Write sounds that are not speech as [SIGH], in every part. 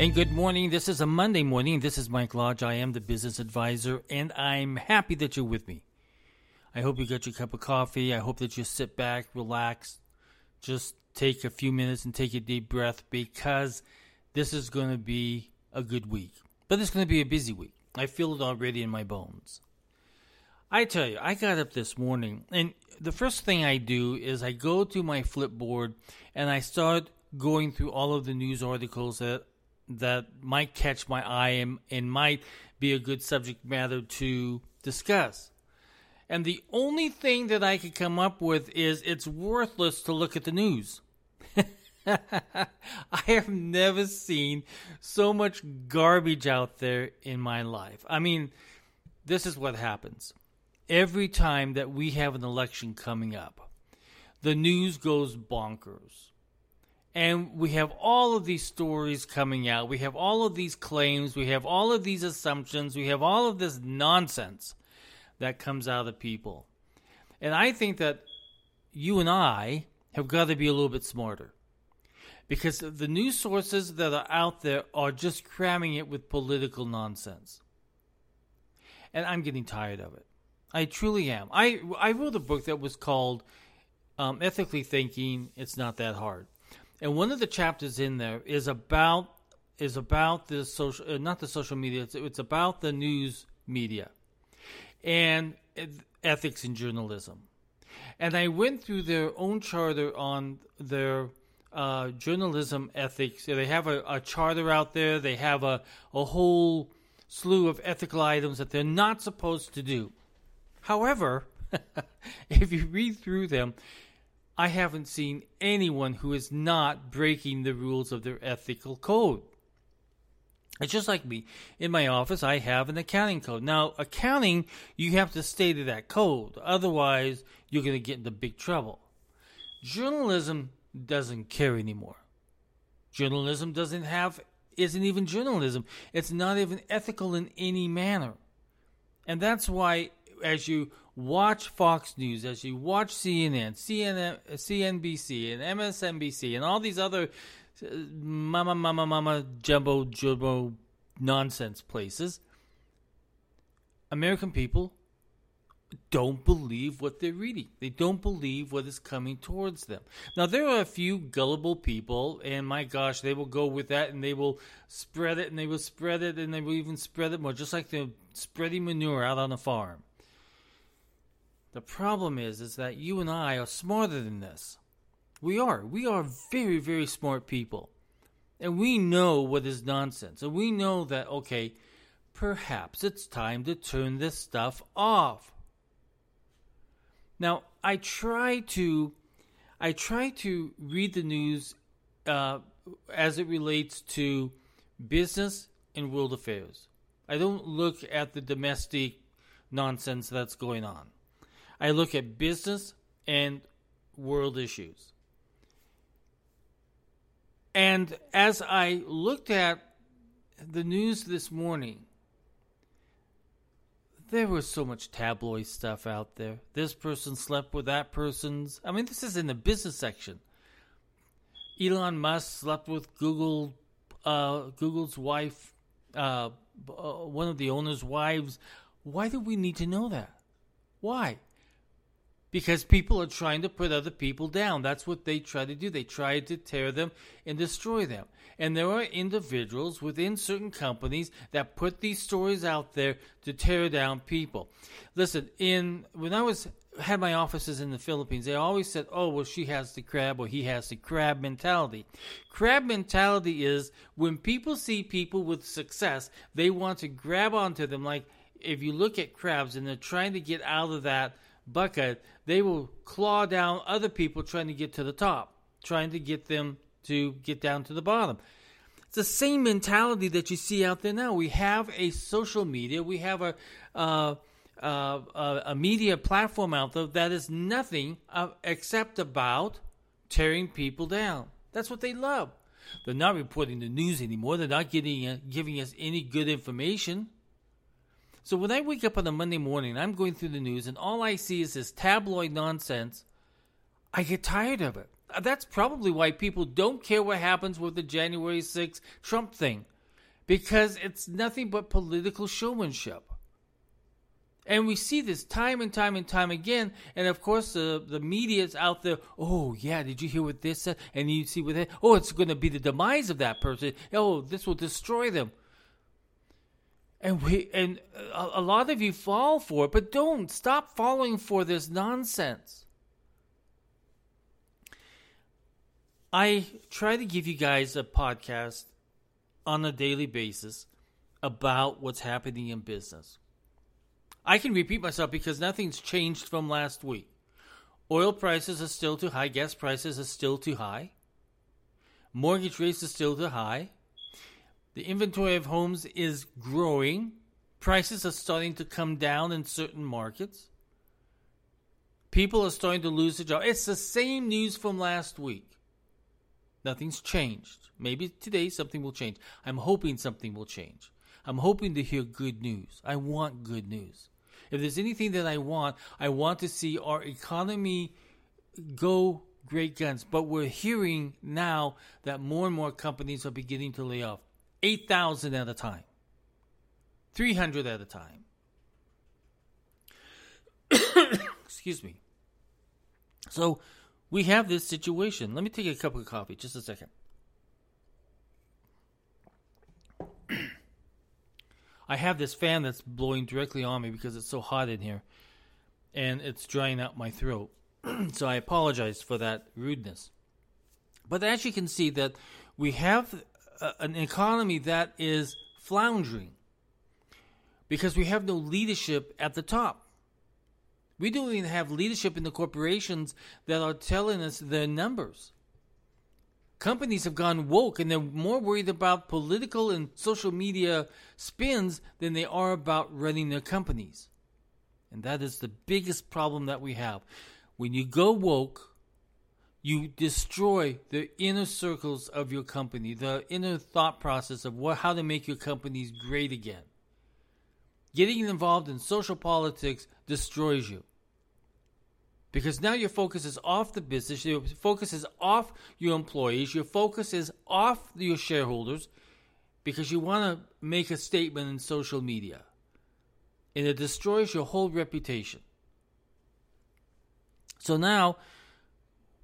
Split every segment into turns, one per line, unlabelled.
And good morning. This is a Monday morning. This is Mike Lodge. I am the business advisor, and I'm happy that you're with me. I hope you got your cup of coffee. I hope that you sit back, relax, just take a few minutes and take a deep breath because this is going to be a good week. But it's going to be a busy week. I feel it already in my bones. I tell you, I got up this morning, and the first thing I do is I go to my Flipboard and I start going through all of the news articles that that might catch my eye and, and might be a good subject matter to discuss. And the only thing that I could come up with is it's worthless to look at the news. [LAUGHS] I have never seen so much garbage out there in my life. I mean, this is what happens. Every time that we have an election coming up, the news goes bonkers. And we have all of these stories coming out. We have all of these claims. We have all of these assumptions. We have all of this nonsense that comes out of people. And I think that you and I have got to be a little bit smarter. Because the news sources that are out there are just cramming it with political nonsense. And I'm getting tired of it. I truly am. I, I wrote a book that was called um, Ethically Thinking It's Not That Hard and one of the chapters in there is about is about the social uh, not the social media it's, it's, about the news media and ethics in journalism. And i went through their own charter on their uh, journalism ethics. They have a, a, charter out there. They have a, a whole slew of ethical items that they're not supposed to do. However [LAUGHS] if you read through them I haven't seen anyone who is not breaking the rules of their ethical code. It's just like me. In my office, I have an accounting code. Now, accounting, you have to stay to that code. Otherwise, you're going to get into big trouble. Journalism doesn't care anymore. Journalism doesn't have, isn't even journalism. It's not even ethical in any manner. And that's why, as you watch Fox News, as you watch CNN, CNN, CNBC, and MSNBC, and all these other uh, mama, mama, mama, jumbo, jumbo nonsense places, American people don't believe what they're reading. They don't believe what is coming towards them. Now, there are a few gullible people, and my gosh, they will go with that and they will spread it and they will spread it and they will even spread it more, just like they're spreading manure out on a farm. The problem is, is that you and I are smarter than this. We are. We are very, very smart people. And we know what is nonsense. And we know that, okay, perhaps it's time to turn this stuff off. Now, I try to, I try to read the news uh, as it relates to business and world affairs. I don't look at the domestic nonsense that's going on. I look at business and world issues. And as I looked at the news this morning, there was so much tabloid stuff out there. This person slept with that person's. I mean, this is in the business section. Elon Musk slept with Google, uh, Google's wife, uh, uh, one of the owner's wives. Why do we need to know that? Why? Because people are trying to put other people down. That's what they try to do. They try to tear them and destroy them. And there are individuals within certain companies that put these stories out there to tear down people. Listen, in when I was had my offices in the Philippines, they always said, "Oh, well, she has the crab or he has the crab mentality." Crab mentality is when people see people with success, they want to grab onto them. Like if you look at crabs and they're trying to get out of that bucket, they will claw down other people trying to get to the top, trying to get them to get down to the bottom. It's the same mentality that you see out there now. We have a social media, we have a uh, uh, a media platform out there that is nothing uh, except about tearing people down. That's what they love. They're not reporting the news anymore. They're not getting uh, giving us any good information. So when I wake up on a Monday morning, I'm going through the news, and all I see is this tabloid nonsense. I get tired of it. Uh, that's probably why people don't care what happens with the January 6th Trump thing because it's nothing but political showmanship. And we see this time and time and time again. And of course, the the media's out there. Oh yeah, did you hear what this said? And you see what that. Oh, it's going to be the demise of that person. Oh, this will destroy them. And we and a, a lot of you fall for it, but don't stop falling for this nonsense. I try to give you guys a podcast on a daily basis about what's happening in business. I can repeat myself because nothing's changed from last week. Oil prices are still too high, gas prices are still too high, mortgage rates are still too high, the inventory of homes is growing, prices are starting to come down in certain markets. People are starting to lose their job. It's the same news from last week. Nothing's changed. Maybe today something will change. I'm hoping something will change. I'm hoping to hear good news. I want good news. If there's anything that I want, I want to see our economy go great guns. But we're hearing now that more and more companies are beginning to lay off 8,000 at a time, 300 at a time. [COUGHS] Excuse me. So we have this situation. Let me take a cup of coffee. Just a second. [COUGHS] I have this fan that's blowing directly on me because it's so hot in here and it's drying out my throat. [COUGHS] so I apologize for that rudeness. But as you can see that we have an economy that is floundering because we have no leadership at the top. We don't even have leadership in the corporations that are telling us their numbers. Companies have gone woke and they're more worried about political and social media spins than they are about running their companies. And that is the biggest problem that we have. When you go woke, you destroy the inner circles of your company, the inner thought process of what, how to make your companies great again. Getting involved in social politics destroys you because now your focus is off the business, your focus is off your employees, your focus is off your shareholders because you want to make a statement in social media. And it destroys your whole reputation. So now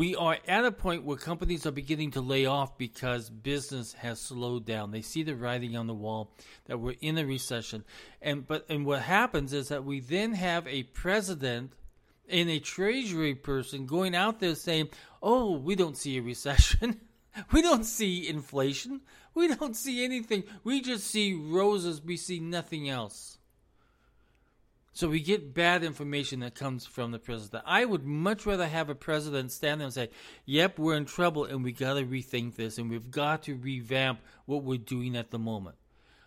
we are at a point where companies are beginning to lay off because business has slowed down. They see the writing on the wall that we're in a recession. And but and what happens is that we then have a president and a treasury person going out there saying, "Oh, we don't see a recession. [LAUGHS] we don't see inflation. We don't see anything. We just see roses. We see nothing else." So we get bad information that comes from the president. I would much rather have a president stand there and say, "Yep, we're in trouble and we got to rethink this and we've got to revamp what we're doing at the moment."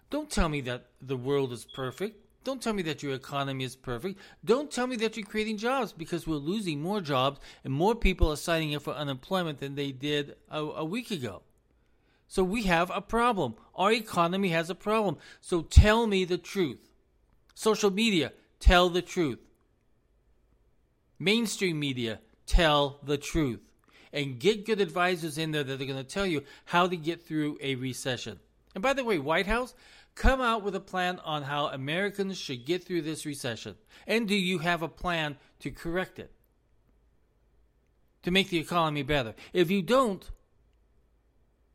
Don't tell me that the world is perfect. Don't tell me that your economy is perfect. Don't tell me that you're creating jobs because we're losing more jobs and more people are signing up for unemployment than they did a, a week ago. So we have a problem. Our economy has a problem. So tell me the truth. Social media, tell the truth. Mainstream media, tell the truth. And get good advisors in there that are going to tell you how to get through a recession. And by the way, White House, Come out with a plan on how Americans should get through this recession. And do you have a plan to correct it? To make the economy better. If you don't,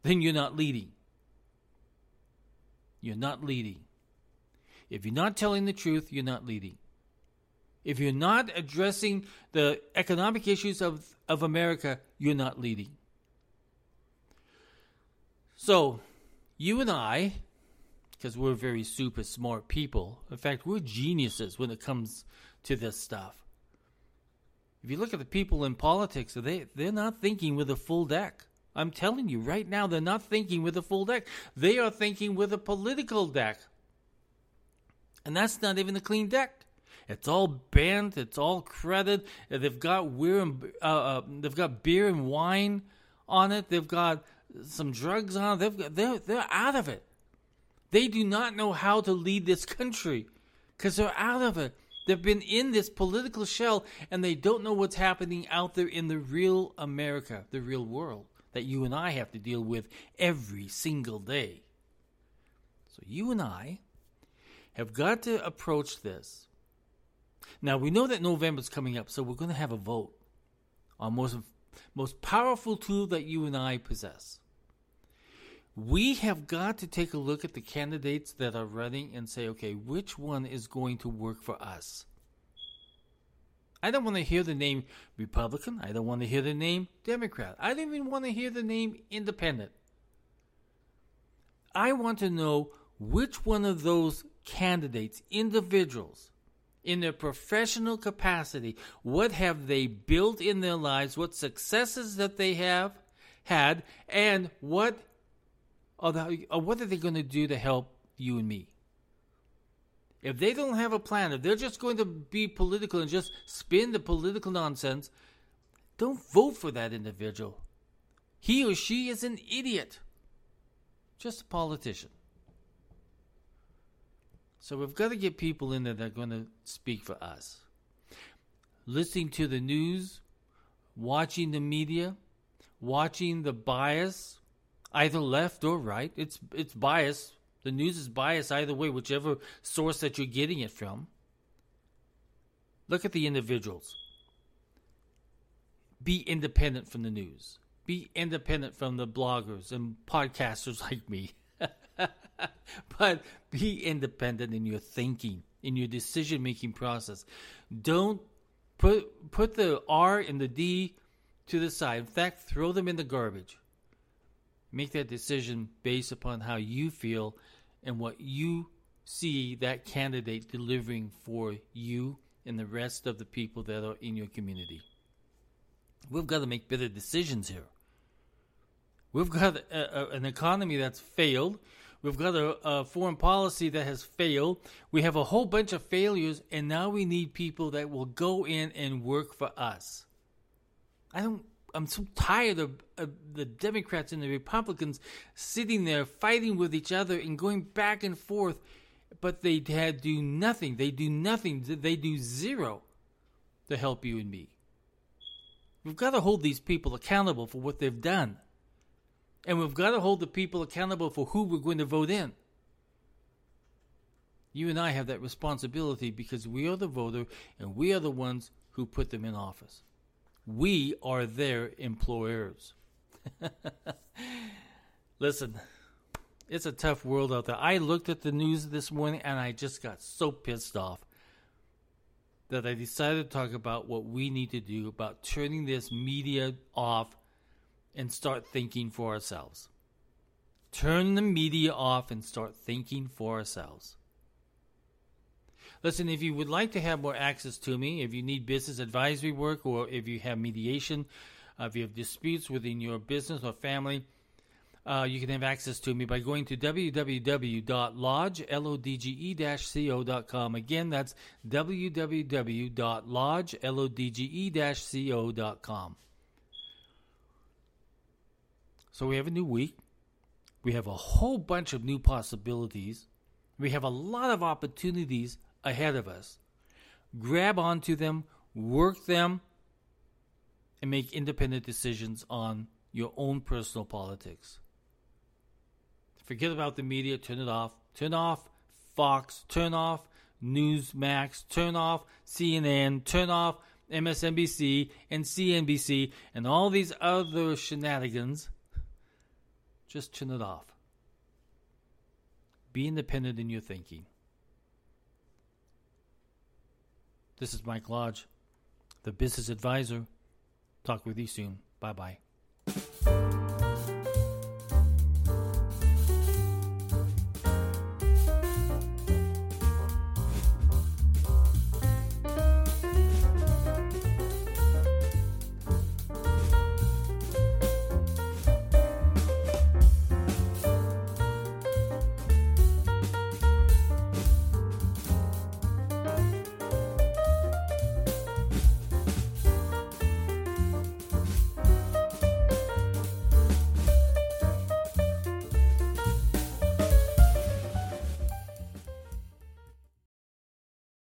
then you're not leading. You're not leading. If you're not telling the truth, you're not leading. If you're not addressing the economic issues of, of America, you're not leading. So, you and I because we're very super smart people. In fact, we're geniuses when it comes to this stuff. If you look at the people in politics, they they're not thinking with a full deck. I'm telling you right now, they're not thinking with a full deck. They are thinking with a political deck, and that's not even a clean deck. It's all banned. It's all credit. They've got beer and uh, uh, they've got beer and wine on it. They've got some drugs on it. They've they're they're out of it. They do not know how to lead this country because they're out of it. They've been in this political shell and they don't know what's happening out there in the real America, the real world that you and I have to deal with every single day. So you and I have got to approach this. Now we know that November's coming up, so we're going to have a vote on most most powerful tool that you and I possess. We have got to take a look at the candidates that are running and say, okay, which one is going to work for us? I don't want to hear the name Republican. I don't want to hear the name Democrat. I don't even want to hear the name Independent. I want to know which one of those candidates, individuals, in their professional capacity, what have they built in their lives, what successes that they have had, and what are, the, or what are they going to do to help you and me? If they don't have a plan, if they're just going to be political and just spin the political nonsense, don't vote for that individual. He or she is an idiot. Just a politician. So we've got to get people in there that are going to speak for us. Listening to the news, watching the media, watching the bias, either left or right. It's it's bias. The news is biased either way, whichever source that you're getting it from. Look at the individuals. Be independent from the news. Be independent from the bloggers and podcasters [LAUGHS] like me. [LAUGHS] but be independent in your thinking, in your decision making process. Don't put put the R and the D to the side. In fact, throw them in the garbage. Make that decision based upon how you feel and what you see that candidate delivering for you and the rest of the people that are in your community. We've got to make better decisions here. We've got a, a, an economy that's failed. We've got a, a, foreign policy that has failed. We have a whole bunch of failures, and now we need people that will go in and work for us. I don't. I'm so tired of, of the Democrats and the Republicans sitting there fighting with each other and going back and forth, but they do nothing. They do nothing. They do zero to help you and me. We've got to hold these people accountable for what they've done. And we've got to hold the people accountable for who we're going to vote in. You and I have that responsibility because we are the voter and we are the ones who put them in office. We are their employers. [LAUGHS] Listen, it's a tough world out there. I looked at the news this morning and I just got so pissed off that I decided to talk about what we need to do about turning this media off and start thinking for ourselves. Turn the media off and start thinking for ourselves. Listen, if you would like to have more access to me, if you need business advisory work, or if you have mediation, uh, if you have disputes within your business or family, uh, you can have access to me by going to www.lodge.co.com. Again, that's www.lodge.co.com. So we have a new week. We have a whole bunch of new possibilities. We have a lot of opportunities ahead of us. Grab onto them, work them, and make independent decisions on your own personal politics. Forget about the media, turn it off. Turn off Fox, turn off Newsmax, turn off CNN, turn off MSNBC and CNBC and all these other shenanigans just turn it off. Be independent in your thinking. This is Mike Lodge, the business advisor. Talk with you soon. Bye bye.